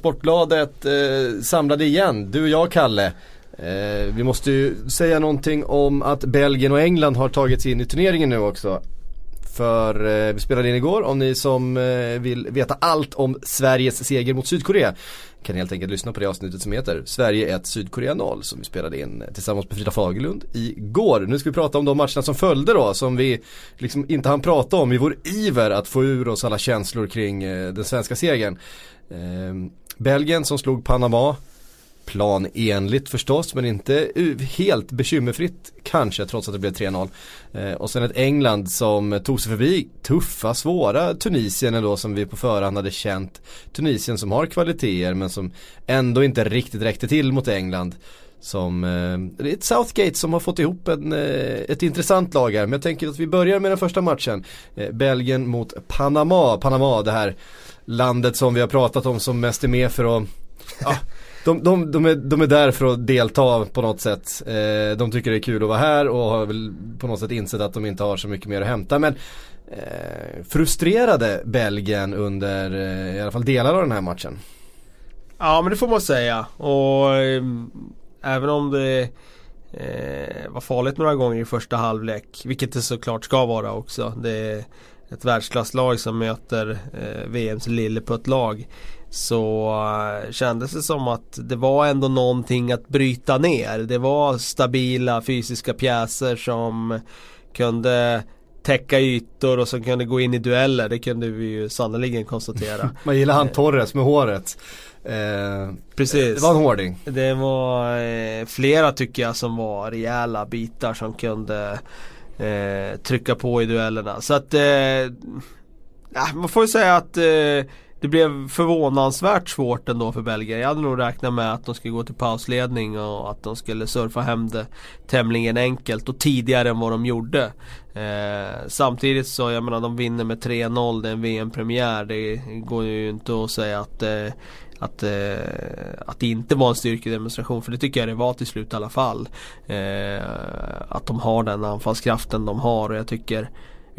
Sportbladet eh, samlade igen, du och jag Kalle. Eh, vi måste ju säga någonting om att Belgien och England har tagit sig in i turneringen nu också. För eh, vi spelade in igår, om ni som eh, vill veta allt om Sveriges seger mot Sydkorea kan helt enkelt lyssna på det avsnittet som heter Sverige 1 Sydkorea 0 som vi spelade in eh, tillsammans med Frida Fagerlund igår. Nu ska vi prata om de matcherna som följde då som vi liksom inte hann prata om i vår iver att få ur oss alla känslor kring eh, den svenska segern. Ehm, Belgien som slog Panama planenligt förstås men inte helt bekymmerfritt kanske trots att det blev 3-0. Eh, och sen ett England som tog sig förbi tuffa, svåra Tunisien ändå som vi på förhand hade känt. Tunisien som har kvaliteter men som ändå inte riktigt räckte till mot England. Som, eh, det är ett Southgate som har fått ihop en, eh, ett intressant lag här. Men jag tänker att vi börjar med den första matchen. Eh, Belgien mot Panama. Panama, det här landet som vi har pratat om som mest är med för att ja, de, de, de, är, de är där för att delta på något sätt. Eh, de tycker det är kul att vara här och har väl på något sätt insett att de inte har så mycket mer att hämta. Men eh, frustrerade Belgien under eh, i alla fall delar av den här matchen. Ja men det får man säga. Och eh, även om det eh, var farligt några gånger i första halvlek. Vilket det såklart ska vara också. Det är ett världsklasslag som möter eh, VMs lilleputtlag så uh, kändes det som att det var ändå någonting att bryta ner. Det var stabila fysiska pjäser som kunde täcka ytor och som kunde gå in i dueller. Det kunde vi ju sannoliken konstatera. Man gillar han Torres med håret. Eh, Precis. Det var en hårding. Det var eh, flera tycker jag som var rejäla bitar som kunde eh, trycka på i duellerna. Så att eh, man får ju säga att eh, det blev förvånansvärt svårt ändå för Belgien. Jag hade nog räknat med att de skulle gå till pausledning och att de skulle surfa hem det tämligen enkelt och tidigare än vad de gjorde. Eh, samtidigt så, jag menar de vinner med 3-0, det är en VM-premiär. Det går ju inte att säga att eh, att, eh, att det inte var en styrkedemonstration för det tycker jag det var till slut i alla fall. Eh, att de har den anfallskraften de har och jag tycker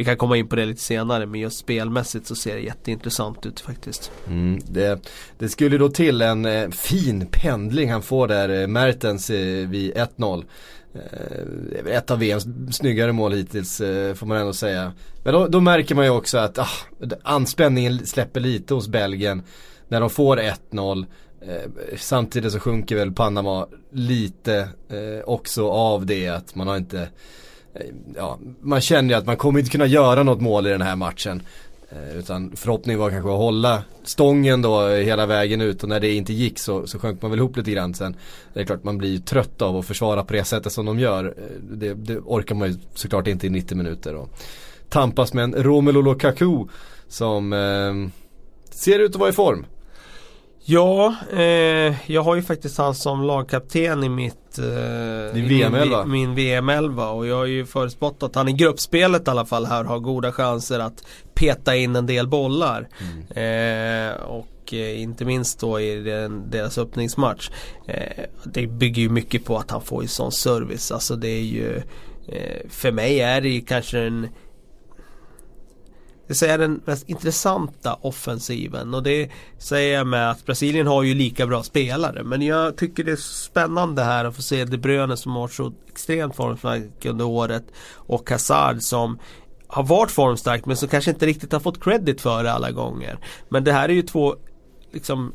vi kan komma in på det lite senare men just spelmässigt så ser det jätteintressant ut faktiskt. Mm, det, det, skulle då till en eh, fin pendling han får där, eh, Mertens eh, vid 1-0. Eh, ett av VMs snyggare mål hittills eh, får man ändå säga. Men då, då märker man ju också att ah, anspänningen släpper lite hos Belgien när de får 1-0. Eh, samtidigt så sjunker väl Panama lite eh, också av det att man har inte Eh, ja, man känner ju att man kommer inte kunna göra något mål i den här matchen. Eh, utan förhoppningen var kanske att hålla stången då hela vägen ut och när det inte gick så, så sjönk man väl ihop lite grann sen. Det är klart man blir ju trött av att försvara på det sättet som de gör. Eh, det, det orkar man ju såklart inte i 90 minuter. Och tampas med en Romelu Lukaku som eh, ser ut att vara i form. Ja, eh, jag har ju faktiskt han som lagkapten i mitt eh, Din VM-11? Min, min VM-11 och jag har ju förutspått att han i gruppspelet i alla fall här har goda chanser att peta in en del bollar. Mm. Eh, och eh, inte minst då i den, deras öppningsmatch. Eh, det bygger ju mycket på att han får ju sån service. Alltså det är ju eh, För mig är det ju kanske en det säger den mest intressanta offensiven och det säger jag med att Brasilien har ju lika bra spelare men jag tycker det är spännande här att få se De Bruyne som har så extremt formstark under året och Hazard som har varit formstark men som kanske inte riktigt har fått credit för det alla gånger. Men det här är ju två liksom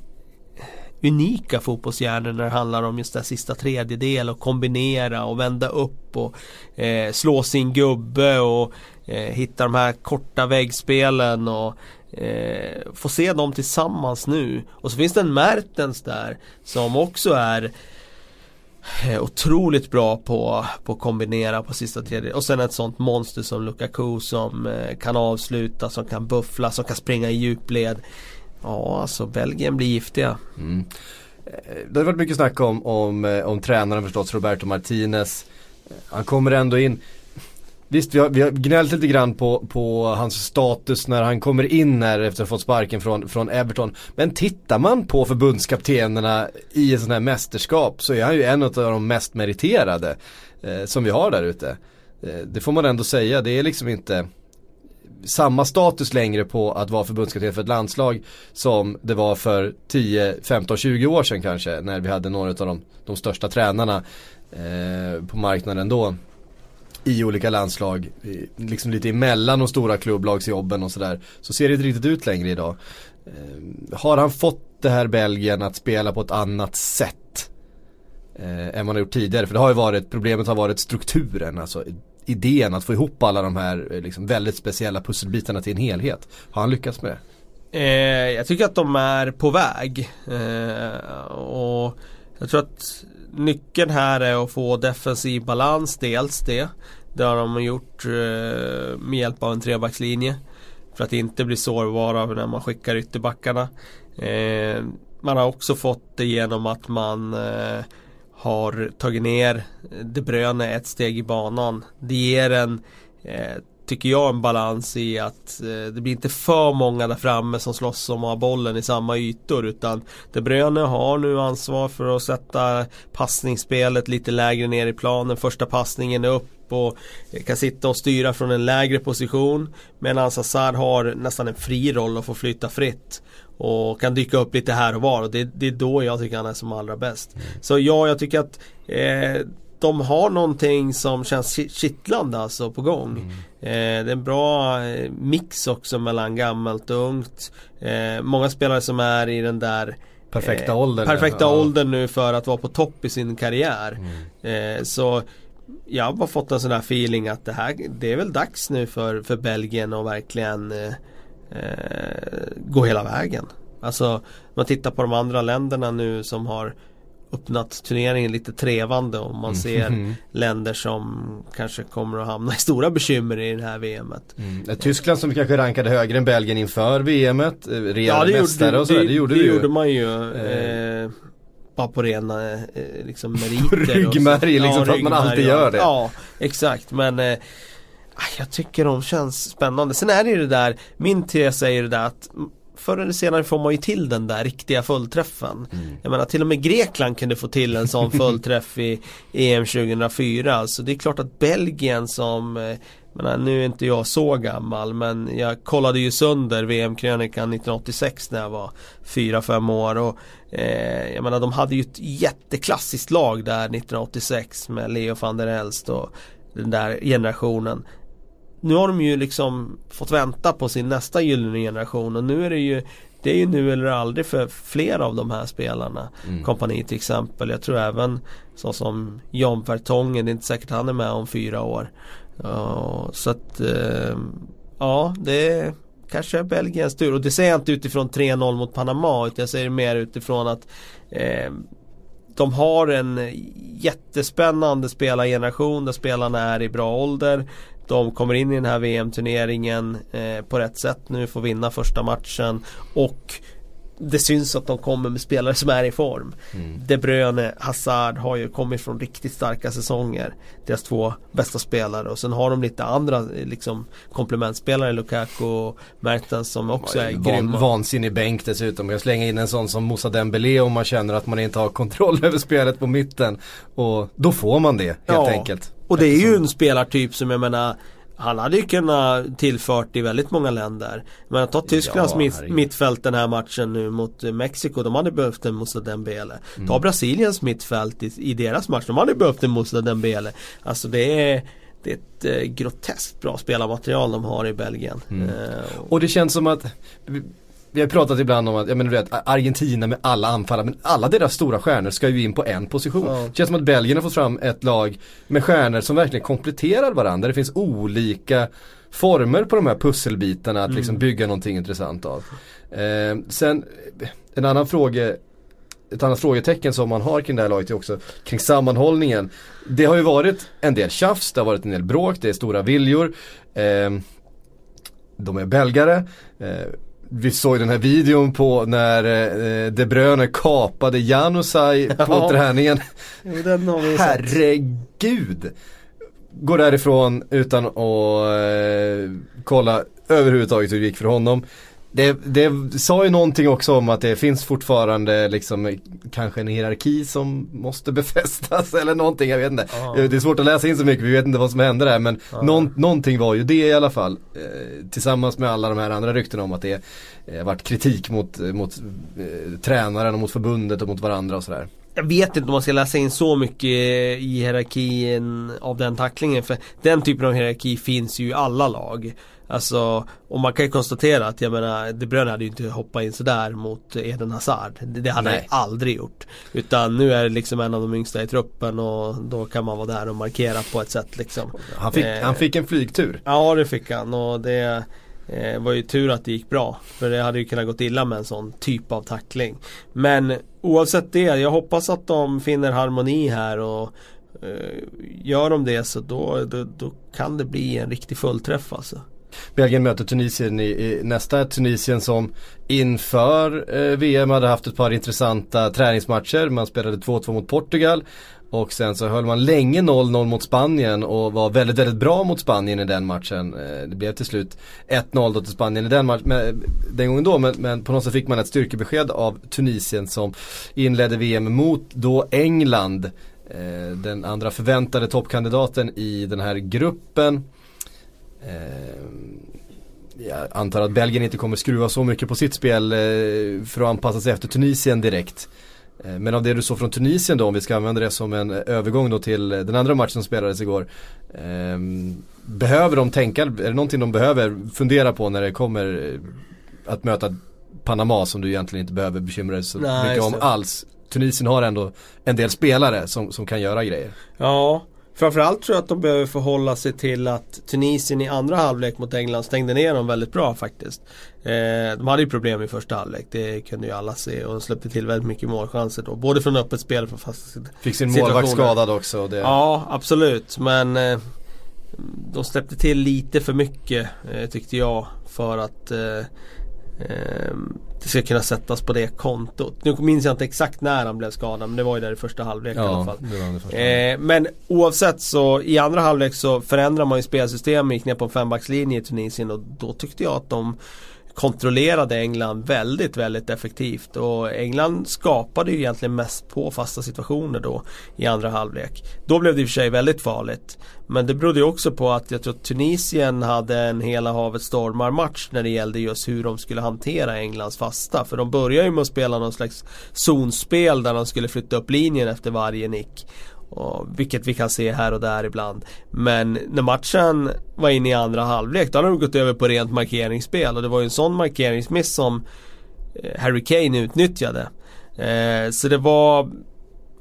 unika fotbollshjärnor när det handlar om just den sista tredjedel och kombinera och vända upp och eh, slå sin gubbe och eh, hitta de här korta väggspelen och eh, få se dem tillsammans nu. Och så finns det en Mertens där som också är eh, Otroligt bra på, på att kombinera på sista tredje och sen ett sånt monster som Lukaku som eh, kan avsluta, som kan buffla, som kan springa i djupled. Ja, alltså Belgien blir giftiga. Mm. Eh, det har varit mycket snack om, om, eh, om tränaren förstås, Roberto Martinez. Eh, han kommer ändå in Visst, vi har, vi har gnällt lite grann på, på hans status när han kommer in här efter att ha fått sparken från, från Everton. Men tittar man på förbundskaptenerna i ett sånt här mästerskap så är han ju en av de mest meriterade eh, som vi har där ute. Eh, det får man ändå säga, det är liksom inte samma status längre på att vara förbundskapten för ett landslag som det var för 10, 15, 20 år sedan kanske när vi hade några av de, de största tränarna eh, på marknaden då i olika landslag, liksom lite emellan de stora klubblagsjobben och sådär. Så ser det inte riktigt ut längre idag. Eh, har han fått det här Belgien att spela på ett annat sätt eh, än man har gjort tidigare? För det har ju varit, problemet har varit strukturen, alltså idén att få ihop alla de här eh, liksom, väldigt speciella pusselbitarna till en helhet. Har han lyckats med det? Eh, jag tycker att de är på väg. Eh, och jag tror att nyckeln här är att få defensiv balans, dels det. Det har de gjort eh, med hjälp av en trebackslinje. För att inte bli sårbara när man skickar ytterbackarna. Eh, man har också fått det genom att man eh, har tagit ner De Bruyne ett steg i banan. Det ger en eh, tycker jag en balans i att eh, det blir inte för många där framme som slåss om att ha bollen i samma ytor utan De Bruyne har nu ansvar för att sätta passningsspelet lite lägre ner i planen. Första passningen är upp och kan sitta och styra från en lägre position medan Hazard har nästan en fri roll och får flytta fritt. Och kan dyka upp lite här och var och det, det är då jag tycker han är som allra bäst. Så ja, jag tycker att eh, de har någonting som känns kittlande alltså på gång. Mm. Eh, det är en bra eh, mix också mellan gammalt och ungt. Eh, många spelare som är i den där Perfekta eh, åldern. Perfekta ja. åldern nu för att vara på topp i sin karriär. Mm. Eh, så jag har bara fått en sån där feeling att det här Det är väl dags nu för, för Belgien att verkligen eh, Gå hela vägen. Alltså om man tittar på de andra länderna nu som har öppnat turneringen lite trevande om man ser mm. länder som kanske kommer att hamna i stora bekymmer i det här VMet. Mm. Tyskland som kanske rankade högre än Belgien inför VMet, eh, regerande ja, mästare och sådär, det, det gjorde det, det gjorde man ju. Eh, eh bara på rena eh, liksom meriter. ryggmärg liksom, ja, för att man alltid gör det. Ja, exakt men eh, jag tycker de känns spännande. Sen är det ju det där, min tes är ju det där att förr eller senare får man ju till den där riktiga fullträffen. Mm. Jag menar till och med Grekland kunde få till en sån fullträff i EM 2004. Alltså det är klart att Belgien som eh, menar, nu är inte jag så gammal men jag kollade ju sönder VM-krönikan 1986 när jag var 4-5 år och eh, jag menar de hade ju ett jätteklassiskt lag där 1986 med Leo van der Elst och den där generationen nu har de ju liksom fått vänta på sin nästa gyllene generation och nu är det ju Det är ju nu eller aldrig för flera av de här spelarna. Mm. Kompani till exempel. Jag tror även så som John Vertongen, det är inte säkert han är med om fyra år. Uh, så att uh, Ja, det är kanske är Belgiens tur. Och det säger jag inte utifrån 3-0 mot Panama utan jag säger det mer utifrån att uh, de har en jättespännande spelargeneration där spelarna är i bra ålder. De kommer in i den här VM-turneringen eh, på rätt sätt nu, får vinna första matchen och det syns att de kommer med spelare som är i form. Mm. De Bruyne, Hazard har ju kommit från riktigt starka säsonger. Deras två bästa spelare och sen har de lite andra liksom komplementspelare, Lukaku och Mertens som också är Van, grymma. Vansinnig bänk dessutom. Jag slänger in en sån som Moussa Dembélé om man känner att man inte har kontroll över spelet på mitten. Och då får man det helt ja. enkelt. Och det är ju en spelartyp som jag menar han hade ju kunnat tillfört i väldigt många länder. Men att ta Tysklands ja, mitt, mittfält den här matchen nu mot Mexiko. De hade behövt en Moussa Dembele. Mm. Ta Brasiliens mittfält i, i, deras match. De hade behövt en Moussa Dembele. Alltså det är det är ett eh, groteskt bra spelarmaterial de har i Belgien. Mm. Eh, och det känns som att vi har pratat ibland om att, jag menar du vet, Argentina med alla anfallare, men alla deras stora stjärnor ska ju in på en position. Ja. Det känns som att Belgien har fått fram ett lag med stjärnor som verkligen kompletterar varandra. Det finns olika former på de här pusselbitarna att liksom mm. liksom bygga någonting intressant av. Eh, sen, en annan fråga ett annat frågetecken som man har kring det här laget är också kring sammanhållningen. Det har ju varit en del tjafs, det har varit en del bråk, det är stora viljor. Eh, de är belgare. Eh, vi såg den här videon på när eh, De Bruyne kapade Janusaj på ja. träningen. Den har vi Herregud! Går därifrån utan att eh, kolla överhuvudtaget hur det gick för honom. Det, det sa ju någonting också om att det finns fortfarande liksom kanske en hierarki som måste befästas eller någonting, jag vet inte. Ja. Det är svårt att läsa in så mycket, vi vet inte vad som hände där men Ja. någon, någonting var ju det i alla fall. Eh, tillsammans med alla de här andra ryktena om att det eh, varit kritik mot, mot eh, tränaren och mot förbundet och mot varandra och sådär. Jag vet inte om man ska läsa in så mycket i hierarkin av den tacklingen för den typen av hierarki finns ju i alla lag. Alltså, och man kan ju konstatera att jag menar, De Bruyne hade ju inte hoppat in sådär mot Eden Hazard. Det, det hade han aldrig gjort. Utan nu är det liksom en av de yngsta i truppen och då kan man vara där och markera på ett sätt liksom. Han fick, Eh. han fick en flygtur. Ja det fick han och det eh, var ju tur att det gick bra. För det hade ju kunnat gått illa med en sån typ av tackling. Men oavsett det, jag hoppas att de finner harmoni här och eh, gör de det så då, då, då kan det bli en riktig fullträff alltså. Belgien möter Tunisien i, i nästa Tunisien som inför eh, VM hade haft ett par intressanta träningsmatcher. Man spelade 2-2 mot Portugal och sen så höll man länge 0-0 mot Spanien och var väldigt, väldigt bra mot Spanien i den matchen. Eh, det blev till slut 1-0 då till Spanien i den, matchen. den gången då men, men på något sätt fick man ett styrkebesked av Tunisien som inledde VM mot då England. Eh, den andra förväntade toppkandidaten i den här gruppen. Eh, jag antar att Belgien inte kommer skruva så mycket på sitt spel eh, för att anpassa sig efter Tunisien direkt. Eh, men av det du såg från Tunisien då, om vi ska använda det som en övergång då till den andra matchen som spelades igår. Eh, behöver de tänka, är det någonting de behöver fundera på när det kommer att möta Panama som du egentligen inte behöver bekymra dig så Nej, mycket om alls. Tunisien har ändå en del spelare som, som kan göra grejer. Ja, framförallt tror jag att de behöver förhålla sig till att Tunisien i andra halvlek mot England stängde ner dem väldigt bra faktiskt. Eh, de hade ju problem i första halvlek, det kunde ju alla se och de släppte till väldigt mycket målchanser då. Både från öppet spel och från fasta Fick sin målvakt skadad också. Det, Ja, absolut. Men eh, de släppte till lite för mycket eh, tyckte jag för att det ska kunna sättas på det kontot. Nu minns jag inte exakt när han blev skadad men det var ju där i första halvlek i alla ja fall. Eh, men oavsett så i andra halvlek så förändrar man ju spelsystemet, gick ner på en fembackslinje i Tunisien och då tyckte jag att de kontrollerade England väldigt, väldigt effektivt och England skapade ju egentligen mest på fasta situationer då i andra halvlek. Då blev det i och för sig väldigt farligt. Men det berodde ju också på att jag tror att Tunisien hade en hela havet stormar match när det gällde just hur de skulle hantera Englands fasta. För de började ju med att spela någon slags zonspel där de skulle flytta upp linjen efter varje nick. Och, vilket vi kan se här och där ibland. Men när matchen var inne i andra halvlek då hade de gått över på rent markeringsspel och det var ju en sån markeringsmiss som eh, Harry Kane utnyttjade. Eh, så det var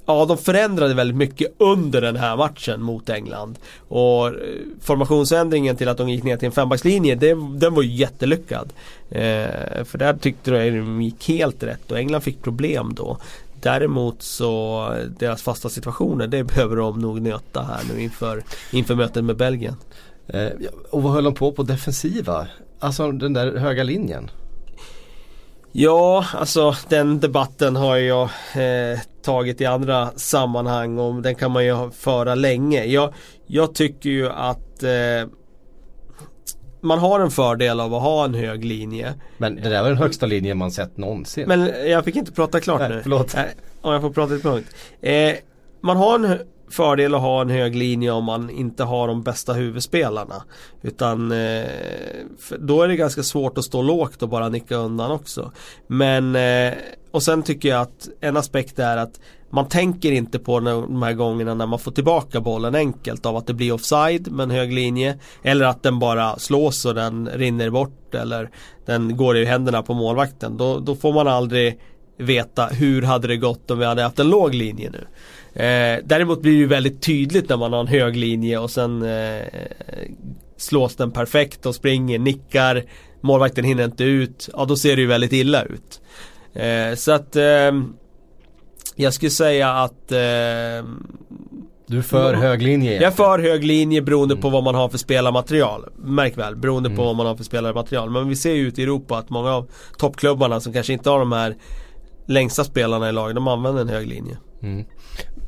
Ja, de förändrade väldigt mycket under den här matchen mot England. Och eh, formationsändringen till att de gick ner till en fembackslinje, det, den var ju jättelyckad. Eh, för där tyckte jag de gick helt rätt och England fick problem då. Däremot så deras fasta situationer, det behöver de nog nöta här nu inför, inför mötet med Belgien. Eh, och vad höll de på på defensiva? Alltså den där höga linjen. Ja, alltså den debatten har jag eh, tagit i andra sammanhang och den kan man ju föra länge. Jag, jag tycker ju att eh, man har en fördel av att ha en hög linje. Men det där var den högsta linjen man sett någonsin. Men jag fick inte prata klart Nej, nu. förlåt. Om jag får prata lite punkt. Eh, man har en fördel att ha en hög linje om man inte har de bästa huvudspelarna. Utan eh, då är det ganska svårt att stå lågt och bara nicka undan också. Men eh, och sen tycker jag att en aspekt är att man tänker inte på de här gångerna när man får tillbaka bollen enkelt av att det blir offside med en hög linje. Eller att den bara slås och den rinner bort eller den går i händerna på målvakten. Då, då får man aldrig veta hur hade det gått om vi hade haft en låg linje nu. Eh, däremot blir det ju väldigt tydligt när man har en hög linje och sen eh, slås den perfekt och springer, nickar, målvakten hinner inte ut. Ja då ser det ju väldigt illa ut. Eh, så att eh, jag skulle säga att eh, du är för Ja. hög linje jag är för hög linje beroende på vad man har för spelarmaterial. Märk väl, beroende på vad man har för spelarmaterial. Men vi ser ju ute i Europa att många av toppklubbarna som kanske inte har de här längsta spelarna i laget, de använder en hög linje. Mm.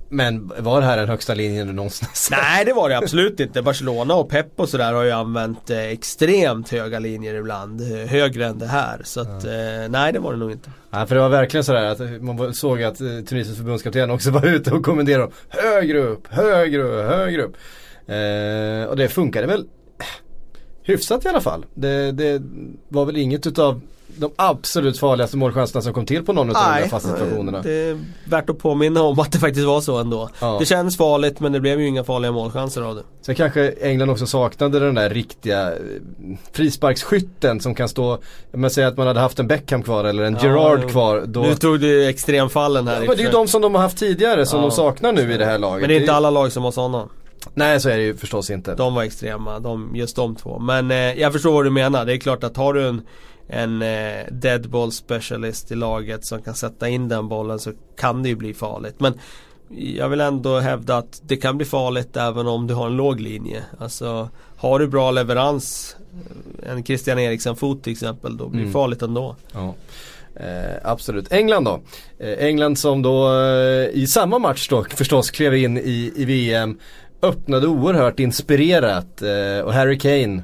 Men var det här den högsta linjen du någonsin sett? Nej det var det absolut inte. Barcelona och Pep och sådär har ju använt eh, extremt höga linjer ibland. Eh, högre än det här. Så att eh, nej det var det nog inte. Ja, för det var verkligen sådär att man såg att eh, Tunisiens förbundskapten också var ute och kommenderade högre upp, högre upp, högre upp. Eh, och det funkade väl hyfsat i alla fall. Det, det var väl inget utav de absolut farligaste målchanserna som kom till på någon av de där fasta situationerna. det är värt att påminna om att det faktiskt var så ändå. Ja. Det känns farligt men det blev ju inga farliga målchanser av det. Sen kanske England också saknade den där riktiga eh, frisparksskytten som kan stå, men säg att man hade haft en Beckham kvar eller en ja, Gerard kvar. Då... Nu tog du extremfallen här. Ja, men det är ju de som de har haft tidigare som de saknar nu i det här laget. Men det är inte alla lag som har sådana. Nej så är det ju förstås inte. De var extrema, de, just de två. Men eh, jag förstår vad du menar. Det är klart att har du en en eh, deadball specialist i laget som kan sätta in den bollen så kan det ju bli farligt. Men jag vill ändå hävda att det kan bli farligt även om du har en låg linje. Alltså har du bra leverans, eh, en Christian Eriksen-fot till exempel, då blir det mm. farligt ändå. Ja. Eh, absolut. England då? Eh, England som då eh, i samma match då förstås klev in i, i VM öppnade oerhört inspirerat eh, och Harry Kane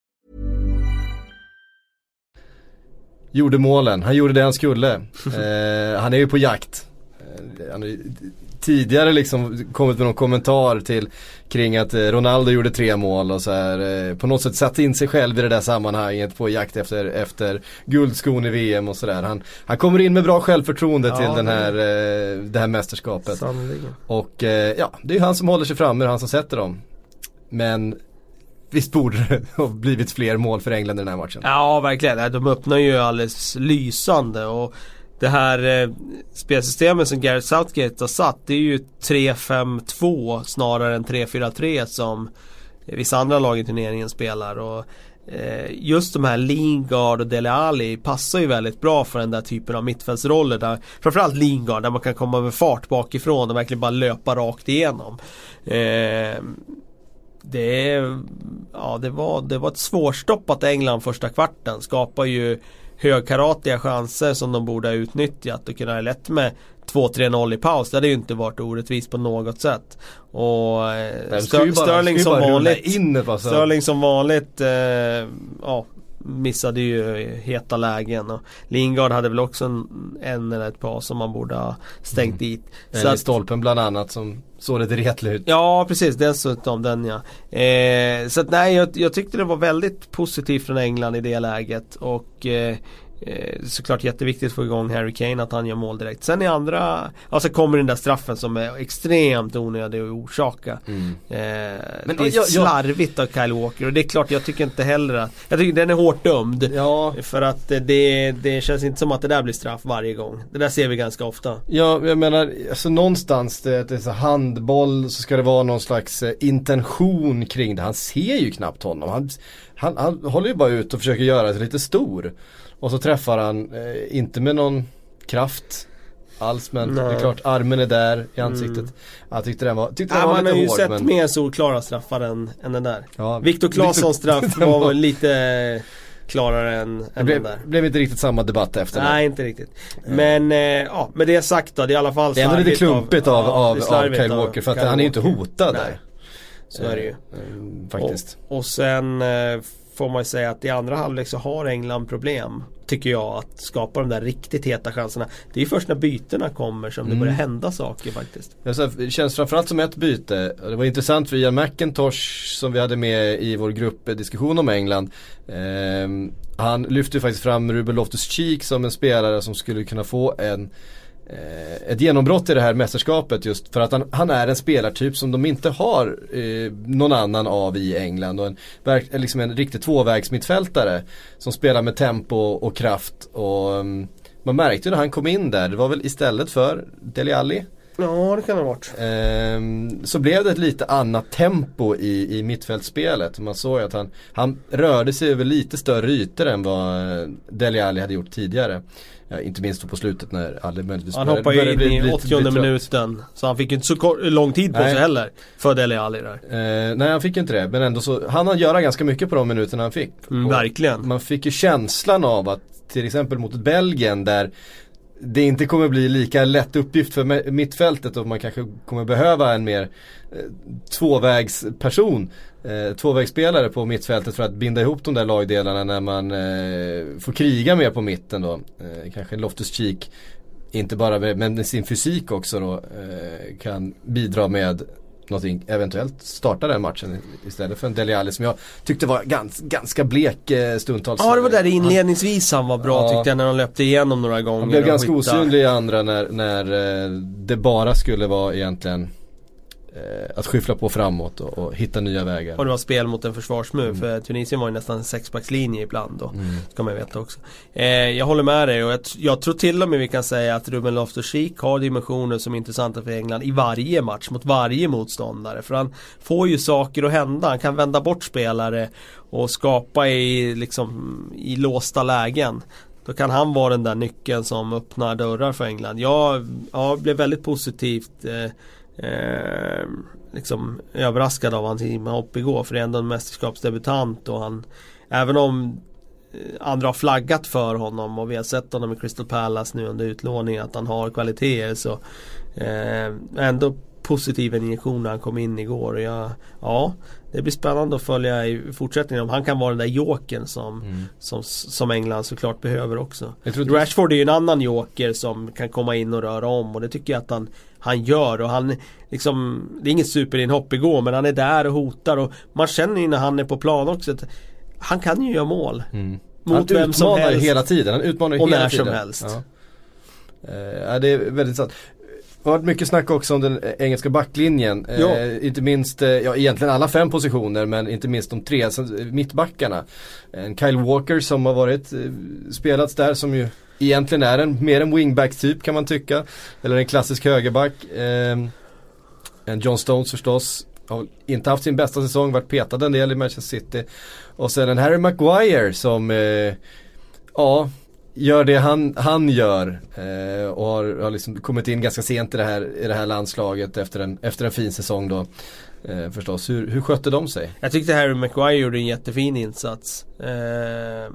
Gjorde målen, han gjorde det han skulle. eh, han är ju på jakt. Eh, han tidigare liksom kommit med någon kommentar till kring att eh, Ronaldo gjorde tre mål och så här, eh, på något sätt satt in sig själv i det där sammanhanget på jakt efter, efter guldskon i VM och sådär. Han, han kommer in med bra självförtroende ja, till den här, det här mästerskapet. Sannoliken. Och ja, det är han som håller sig framme, han som sätter dem. Men Visst borde det ha blivit fler mål för England i den här matchen? Ja, verkligen. De öppnar ju alldeles lysande och det här eh, spelsystemet som Gareth Southgate har satt det är ju 3-5-2 snarare än 3-4-3 som vissa andra lag i turneringen spelar. Och, eh, just de här Lingard och Dele Alli passar ju väldigt bra för den där typen av mittfältsroller. Där, framförallt Lingard där man kan komma med fart bakifrån och verkligen bara löpa rakt igenom. Eh, det, ja, det, var, det var ett svårstoppat England första kvarten. Skapar ju högkaratiga chanser som de borde ha utnyttjat och kunnat ha lett med 2-3-0 i paus. Det hade ju inte varit orättvist på något sätt. Och eh, Stör, Sterling, som vanligt, Sterling som vanligt eh, ja, missade ju heta lägen och Lingard hade väl också en, en eller ett par som man borde ha stängt mm. dit. Så att, stolpen bland annat som såg lite retlig ut. Ja precis, dessutom den ja. Eh, så att nej jag, jag, tyckte det var väldigt positivt från England i det läget och eh, Eh, såklart jätteviktigt att få igång Harry Kane att han gör mål direkt. Sen i andra, alltså kommer den där straffen som är extremt onödig att orsaka. Mm. Eh, Men, det är jag, slarvigt jag... av Kyle Walker och det är klart jag tycker inte heller att Jag tycker den är hårt dömd. Ja. För att det, det känns inte som att det där blir straff varje gång. Det där ser vi ganska ofta. Ja, jag menar alltså någonstans det, det är så handboll så ska det vara någon slags eh, intention kring det. Han ser ju knappt honom. Han, han, han håller ju bara ut och försöker göra sig lite stor. Och så träffar han, eh, inte med någon kraft alls men Nej. det är klart armen är där i ansiktet. Mm. Jag tyckte den var, tyckte den ja, var lite hård. Man har ju sett men... mer solklara straffar än, än den där. Ja, Viktor Claessons straff var, var lite klarare än, än blev, den där. blev inte riktigt samma debatt efter Nej, inte riktigt. Men, eh, ja, med det sagt då, det är i alla fall Det är ändå lite klumpigt av, av, av, av Kyle Walker för att han är ju inte hotad Nej. där. Så är det ju. Eh, faktiskt. Och, och sen eh, får man ju säga att i andra halvlek så har England problem. Tycker jag att skapa de där riktigt heta chanserna. Det är ju först när bytena kommer som mm. det börjar hända saker faktiskt. Det känns framförallt som ett byte. Det var intressant för Ian McIntosh som vi hade med i vår gruppdiskussion om England. Eh, han lyfte faktiskt fram Ruben Loftus-Cheek som en spelare som skulle kunna få en Eh, ett genombrott i det här mästerskapet just för att han, han är en spelartyp som de inte har eh, någon annan av i England och en, liksom en riktig tvåvägsmittfältare som spelar med tempo och kraft och um, man märkte ju när han kom in där, det var väl istället för Deli Alli. Ja det kan det ha varit. Ehm, så blev det ett lite annat tempo i, i mittfältsspelet. Man såg ju att han, han rörde sig över lite större ytor än vad eh, Deli Alli hade gjort tidigare. Ja, inte minst på slutet när Ali möjligtvis Han hoppade ju in i 80 minuten. Så han fick ju inte så kort, lång tid på Nej. sig heller. För Dele Alli där. Eh, nej han fick inte det, men ändå så han han göra ganska mycket på de minuterna han fick. Mm, verkligen. Man fick ju känslan av att till exempel mot Belgien där det inte kommer bli lika lätt uppgift för mittfältet och man kanske kommer behöva en mer eh, tvåvägsperson, eh, tvåvägsspelare på mittfältet för att binda ihop de där lagdelarna när man eh, får kriga mer på mitten då. Kanske Loftus-Cheek, inte bara med, men med sin fysik också då, kan bidra med någonting, eventuellt starta den matchen istället för en Dele Alli som jag tyckte var gans, ganska blek eh, stundtals. Ja det var där inledningsvis han var bra Ja. tyckte jag när de löpte igenom några gånger. Han blev ganska osynlig i andra när, när eh, det bara skulle vara egentligen att skyffla på framåt och, och hitta nya vägar. Och det var spel mot en försvarsmur Mm. för Tunisien var ju nästan en sexbackslinje ibland då. Mm. Ska man veta också. Eh, jag håller med dig och jag, jag tror till och med vi kan säga att Ruben Loftus-Cheek har dimensioner som är intressanta för England i varje match mot varje motståndare. För han får ju saker att hända. Han kan vända bort spelare och skapa i, liksom, i låsta lägen. Då kan han vara den där nyckeln som öppnar dörrar för England. Jag ja, blev väldigt positivt eh, eh, liksom överraskad av hans inhopp igår. För det är ändå en mästerskapsdebutant och han Även om eh, andra har flaggat för honom och vi har sett honom i Crystal Palace nu under utlåningen att han har kvaliteter så eh, ändå positiv injektion när han kom in igår. Och jag, ja, det blir spännande att följa i fortsättningen om han kan vara den där joken som, Mm. som, som England såklart behöver också. Jag tror att- Rashford är ju en annan joker som kan komma in och röra om och det tycker jag att han, han gör och han liksom Det är inget superinhopp igår men han är där och hotar och man känner ju när han är på plan också att Han kan ju göra mål Mm. Mot han vem som helst. hela tiden, han utmanar Och hela när tiden. som helst. Ja. Ja, det är väldigt sant. Det har varit mycket snack också om den eh, engelska backlinjen. Eh, Ja. inte minst, eh, ja egentligen alla fem positioner men inte minst de tre alltså, eh, mittbackarna. En Kyle Walker som har varit, eh, spelats där som ju egentligen är en, mer en wingback typ kan man tycka. Eller en klassisk högerback. Eh, en John Stones förstås. Har inte haft sin bästa säsong, varit petad en del i Manchester City. Och sen en Harry Maguire som, eh, ja, gör det han, han gör. Eh, och har, har liksom kommit in ganska sent i det här, i det här landslaget efter en, efter en fin säsong då. Eh, förstås, hur, hur skötte de sig? Jag tyckte Harry Maguire gjorde en jättefin insats. Eh,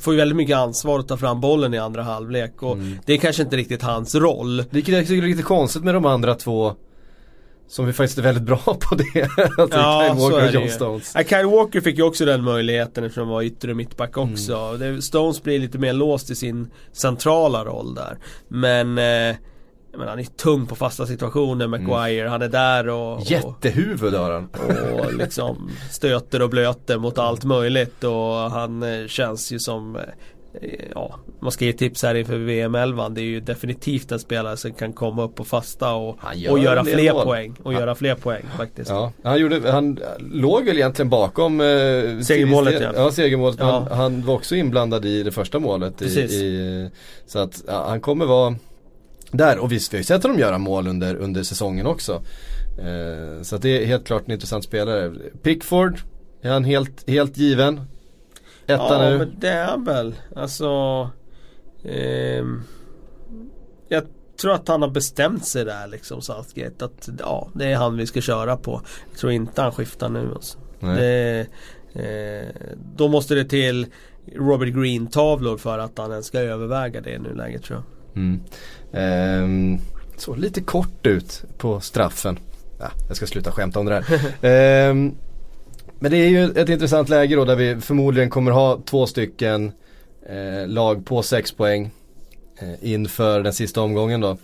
får ju väldigt mycket ansvar att ta fram bollen i andra halvlek och Mm. det är kanske inte riktigt hans roll. Vilket jag tycker är lite konstigt med de andra två som vi faktiskt är väldigt bra på det. alltså Ja, Kyle Walker och John. Stones. Ja, Kyle Walker fick ju också den möjligheten eftersom han var yttre mittback Mm. också. Det, Stones blir lite mer låst i sin centrala roll där. Men eh, menar, han är tung på fasta situationer, Maguire. Han är där och, och, Jättehuvud har han. och liksom stöter och blöter mot allt möjligt och han eh, känns ju som eh, Ja, man ska ge tips här inför VM 11 Det är ju definitivt en spelare som kan komma upp och fasta och, Han och göra fler mål. poäng. Och Ja. göra fler poäng faktiskt. Ja, han, gjorde, han låg väl egentligen bakom eh, Segermålet, ja. ja. segermålet. Ja. Han, han var också inblandad i det första målet. I, Precis. i, så att ja, han kommer vara där. Och visst, vi har ju sett honom göra mål under, under säsongen också. Eh, så att det är helt klart en intressant spelare. Pickford, är han helt, helt given? Etta ja, nu. men det är han väl. Alltså ehm, Jag tror att han har bestämt sig där liksom Southgate. Att ja, det är han vi ska köra på. Jag tror inte han skiftar nu alltså. Det, eh, då måste det till Robert Green-tavlor för att han ens ska överväga det i nuläget tror jag. Mm. Ehm, så lite kort ut på straffen. Ja, jag ska sluta skämta om det här. Ehm, men det är ju ett intressant läge då där vi förmodligen kommer ha två stycken eh, lag på sex poäng eh, inför den sista omgången då.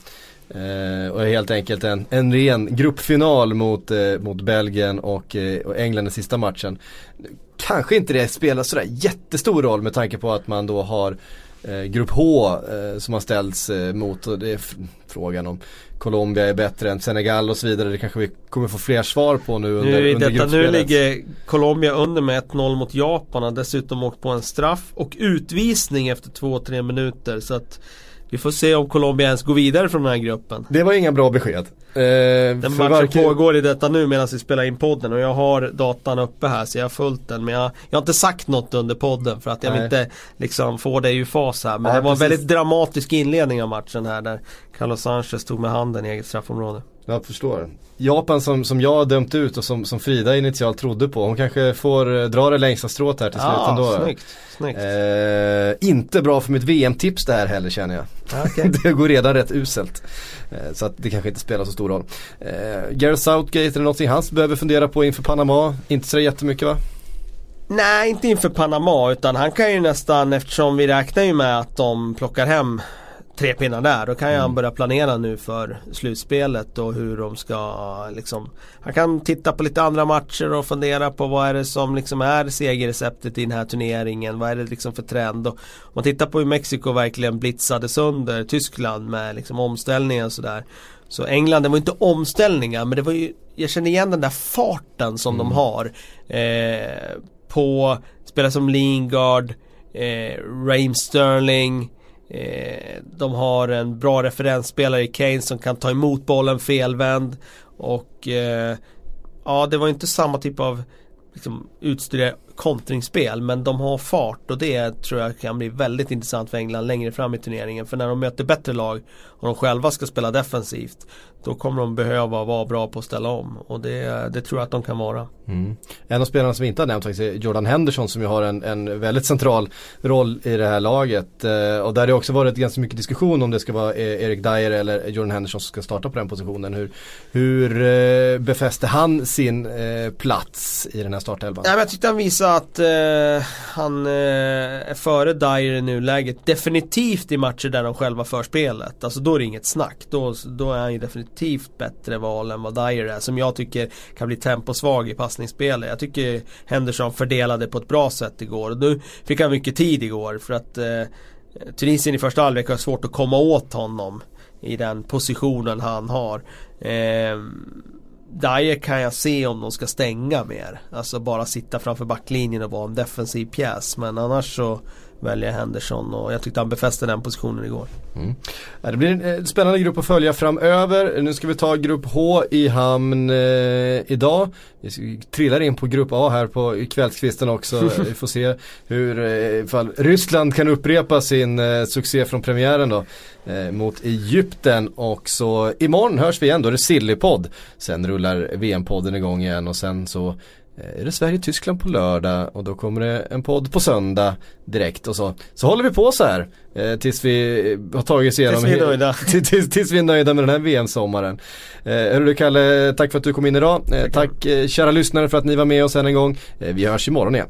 Eh, och helt enkelt en, en ren gruppfinal mot, eh, mot Belgien och, eh, och England i sista matchen. Kanske inte det spelar sådär jättestor roll med tanke på att man då har eh, Grupp H eh, som har ställts eh, mot och det är frågan om Colombia är bättre än Senegal och så vidare. Det kanske vi kommer få fler svar på nu under, Nu, under detta, nu ligger Colombia under med 1-0 mot Japan. Har dessutom åkt på en straff och utvisning efter 2-3 minuter. Så att vi får se om Colombia ens går vidare från den här gruppen. Det var inga bra besked. Eh, den matchen varken... pågår i detta nu medan vi spelar in podden och jag har datan uppe här så jag har följt den. Men jag, jag har inte sagt något under podden för att jag vill inte liksom få dig ur fas här. Men Nej, det var precis. en väldigt dramatisk inledning av matchen här där Carlos Sanchez tog med handen i eget straffområde. Jag förstår. Japan som, som jag har dömt ut och som, som Frida initialt trodde på. Hon kanske får eh, dra det längsta strået här till slut ja, ändå. Snyggt, snyggt. Eh, inte bra för mitt VM-tips det här heller känner jag. Okay. det går redan rätt uselt. Eh, så att det kanske inte spelar så stor roll. Eh, Gareth Southgate, är det någonting han behöver fundera på inför Panama? Inte så jättemycket va? Nej, inte inför Panama utan han kan ju nästan eftersom vi räknar ju med att de plockar hem tre pinnar där. Då kan mm. han börja planera nu för slutspelet och hur de ska liksom Han kan titta på lite andra matcher och fundera på vad är det som liksom är segerreceptet i den här turneringen. Vad är det liksom för trend. Och om man tittar på hur Mexiko verkligen blitzade sönder Tyskland med liksom omställningar och sådär. Så England, det var inte omställningar men det var ju Jag känner igen den där farten som mm. de har. Eh, på spelare som Lingard, eh, Raheem Sterling Eh, de har en bra referensspelare i Kane som kan ta emot bollen felvänd. Och eh, ja, det var inte samma typ av liksom, kontringsspel men de har fart och det tror jag kan bli väldigt intressant för England längre fram i turneringen. För när de möter bättre lag och de själva ska spela defensivt då kommer de behöva vara bra på att ställa om och det, det tror jag att de kan vara. Mm. En av spelarna som vi inte har nämnt faktiskt är Jordan Henderson som ju har en, en väldigt central roll i det här laget. Eh, och där det också varit ganska mycket diskussion om det ska vara e- Erik Dyer eller Jordan Henderson som ska starta på den positionen. Hur, hur eh, befäste han sin eh, plats i den här startelvan? Ja, jag tyckte han visade att eh, han eh, är före Dyer i nuläget. Definitivt i matcher där de själva för spelet. Alltså då är det inget snack. Då, då är han ju definitivt definitivt bättre val än vad Dyer är. Som jag tycker kan bli temposvag i passningsspelet. Jag tycker Henderson fördelade på ett bra sätt igår. Och nu fick han mycket tid igår för att eh, Tunisien i första halvlek har svårt att komma åt honom. I den positionen han har. Eh, Dyer kan jag se om de ska stänga mer. Alltså bara sitta framför backlinjen och vara en defensiv pjäs. Men annars så välja Henderson och jag tyckte han befäste den positionen igår. Mm. Det blir en eh, spännande grupp att följa framöver. Nu ska vi ta grupp H i hamn eh, idag. Vi trillar in på grupp A här på kvällskvisten också. vi får se hur eh, ifall Ryssland kan upprepa sin eh, succé från premiären då. Eh, mot Egypten och så imorgon hörs vi igen då är det Sillypodd. Sen rullar VM-podden igång igen och sen så är det Sverige-Tyskland på lördag och då kommer det en podd på söndag direkt och så. Så håller vi på så här eh, tills vi har tagit oss igenom tills vi är nöjda. tills, tills, vi är nöjda med den här VM-sommaren. Eh, hörru du Kalle, tack för att du kom in idag. Eh, tack eh, kära lyssnare för att ni var med oss än en gång. Eh, vi hörs imorgon igen.